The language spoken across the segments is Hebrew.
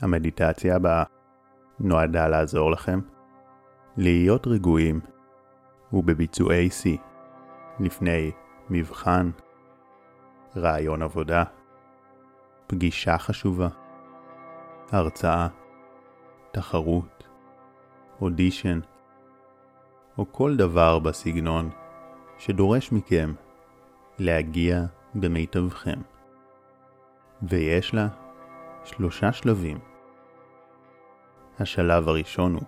המדיטציה הבאה נועדה לעזור לכם להיות רגועים ובביצועי שיא לפני מבחן, רעיון עבודה, פגישה חשובה, הרצאה, תחרות, אודישן, או כל דבר בסגנון שדורש מכם להגיע במיטבכם. ויש לה שלושה שלבים. השלב הראשון הוא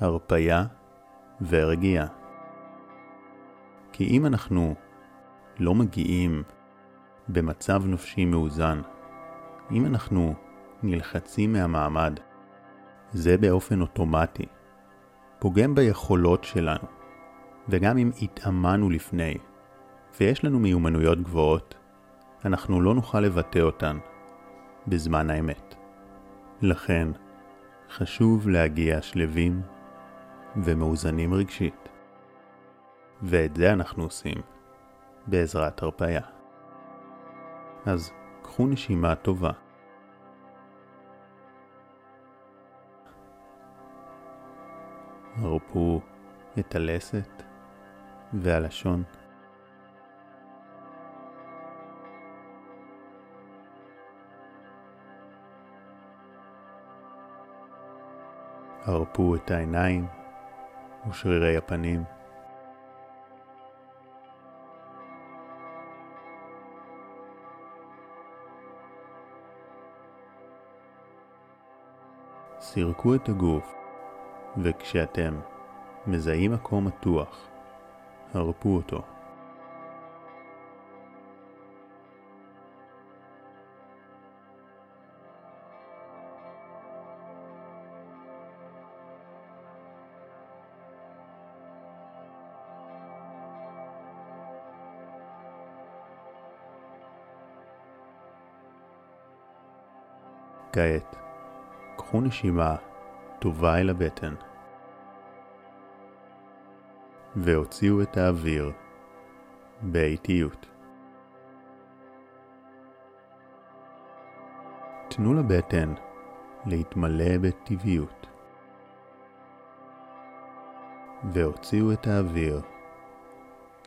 הרפייה ורגיעה. כי אם אנחנו לא מגיעים במצב נפשי מאוזן, אם אנחנו נלחצים מהמעמד, זה באופן אוטומטי פוגם ביכולות שלנו, וגם אם התאמנו לפני, ויש לנו מיומנויות גבוהות, אנחנו לא נוכל לבטא אותן בזמן האמת. לכן, חשוב להגיע שלווים ומאוזנים רגשית. ואת זה אנחנו עושים בעזרת הרפאיה. אז קחו נשימה טובה. הרפו את הלסת והלשון. הרפו את העיניים ושרירי הפנים. סירקו את הגוף, וכשאתם מזהים מקום מתוח, הרפו אותו. כעת, קחו נשימה טובה אל הבטן והוציאו את האוויר באיטיות. תנו לבטן להתמלא בטבעיות והוציאו את האוויר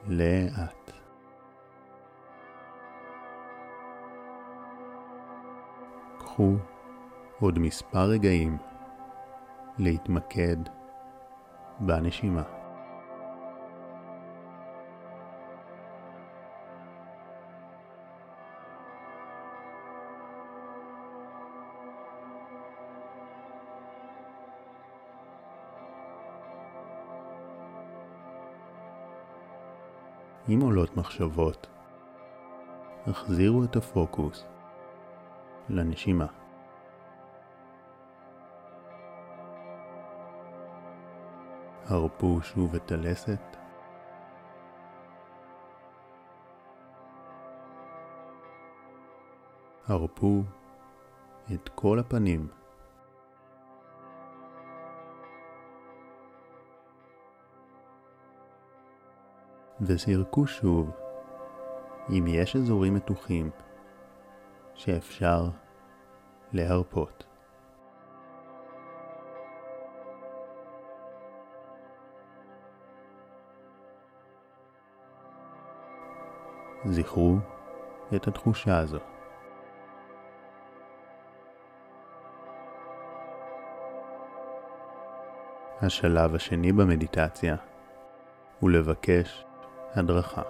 לאט. קחו עוד מספר רגעים להתמקד בנשימה. אם עולות מחשבות, החזירו את הפוקוס לנשימה. הרפו שוב את הלסת. הרפו את כל הפנים. וסירקו שוב אם יש אזורים מתוחים שאפשר להרפות. זכרו את התחושה הזו. השלב השני במדיטציה הוא לבקש הדרכה.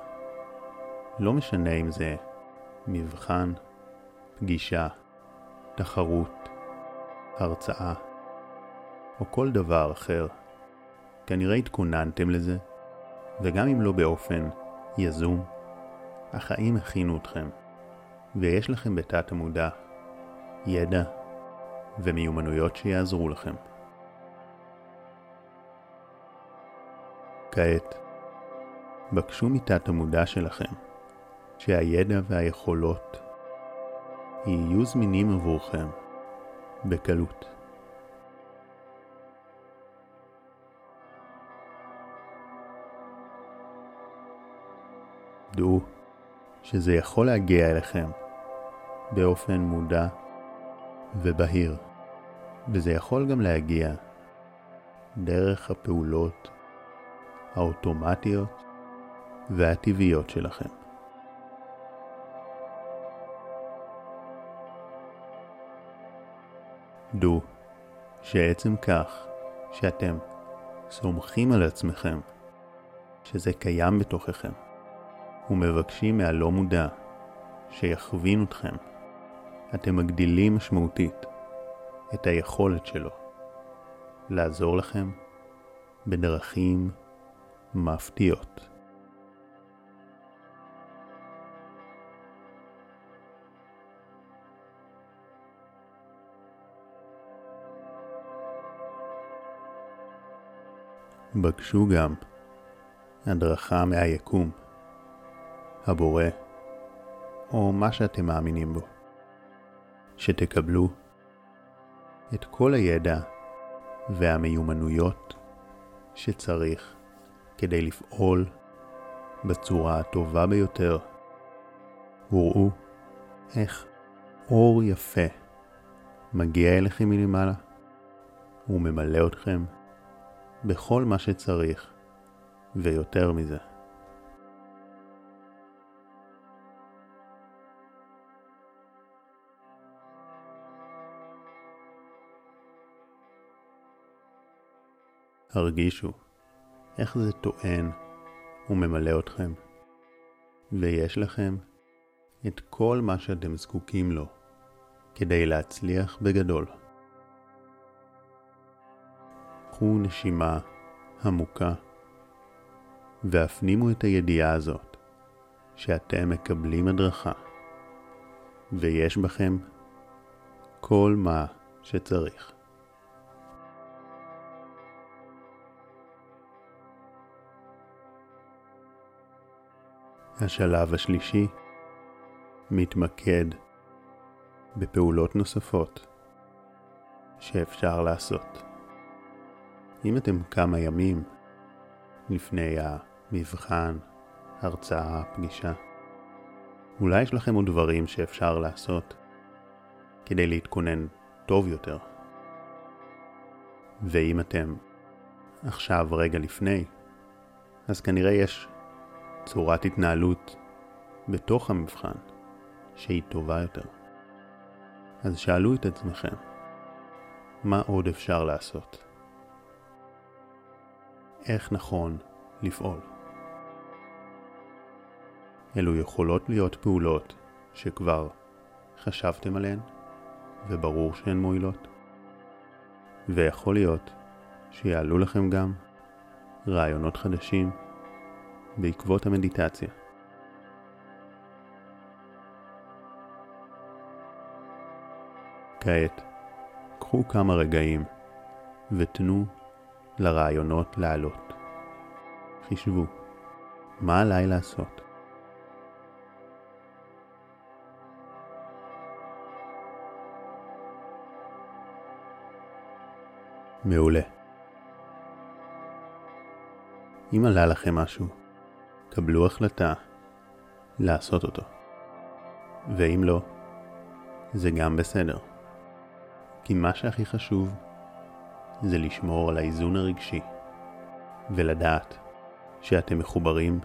לא משנה אם זה מבחן, פגישה, תחרות, הרצאה או כל דבר אחר. כנראה התכוננתם לזה, וגם אם לא באופן יזום, החיים הכינו אתכם, ויש לכם בתת המודע ידע ומיומנויות שיעזרו לכם. כעת, בקשו מתת המודע שלכם שהידע והיכולות יהיו זמינים עבורכם בקלות. דעו שזה יכול להגיע אליכם באופן מודע ובהיר. וזה יכול גם להגיע דרך הפעולות האוטומטיות והטבעיות שלכם. דו שעצם כך שאתם סומכים על עצמכם, שזה קיים בתוככם, ומבקשים מהלא מודע שיכווין אתכם, אתם מגדילים משמעותית את היכולת שלו לעזור לכם בדרכים מפתיעות. בקשו גם הדרכה מהיקום, הבורא, או מה שאתם מאמינים בו, שתקבלו את כל הידע והמיומנויות שצריך כדי לפעול בצורה הטובה ביותר. וראו איך אור יפה מגיע אליכם מלמעלה וממלא אתכם בכל מה שצריך, ויותר מזה. הרגישו איך זה טוען וממלא אתכם, ויש לכם את כל מה שאתם זקוקים לו כדי להצליח בגדול. קחו נשימה עמוקה והפנימו את הידיעה הזאת שאתם מקבלים הדרכה ויש בכם כל מה שצריך. השלב השלישי מתמקד בפעולות נוספות שאפשר לעשות. אם אתם כמה ימים לפני המבחן, הרצאה, פגישה, אולי יש לכם עוד דברים שאפשר לעשות כדי להתכונן טוב יותר. ואם אתם עכשיו רגע לפני, אז כנראה יש צורת התנהלות בתוך המבחן שהיא טובה יותר. אז שאלו את עצמכם, מה עוד אפשר לעשות? איך נכון לפעול. אלו יכולות להיות פעולות שכבר חשבתם עליהן וברור שהן מועילות, ויכול להיות שיעלו לכם גם רעיונות חדשים בעקבות המדיטציה. כעת, קחו כמה רגעים ותנו לרעיונות לעלות. חישבו, מה עליי לעשות? מעולה. אם עלה לכם משהו, קבלו החלטה לעשות אותו. ואם לא, זה גם בסדר. כי מה שהכי חשוב זה לשמור על האיזון הרגשי ולדעת שאתם מחוברים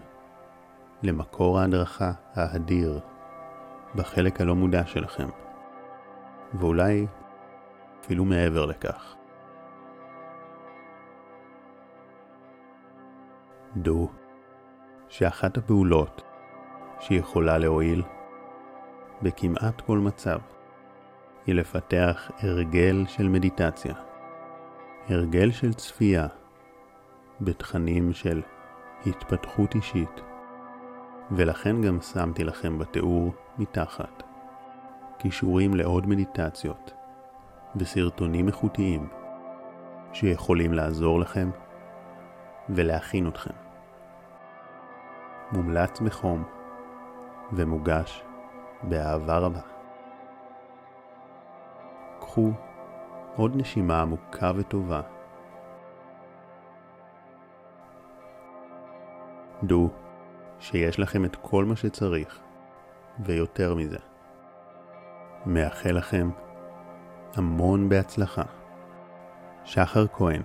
למקור ההדרכה האדיר בחלק הלא מודע שלכם, ואולי אפילו מעבר לכך. דעו שאחת הפעולות שיכולה להועיל בכמעט כל מצב היא לפתח הרגל של מדיטציה. הרגל של צפייה בתכנים של התפתחות אישית, ולכן גם שמתי לכם בתיאור מתחת קישורים לעוד מדיטציות וסרטונים איכותיים שיכולים לעזור לכם ולהכין אתכם. מומלץ בחום ומוגש באהבה רבה. קחו עוד נשימה עמוקה וטובה. דעו שיש לכם את כל מה שצריך, ויותר מזה. מאחל לכם המון בהצלחה. שחר כהן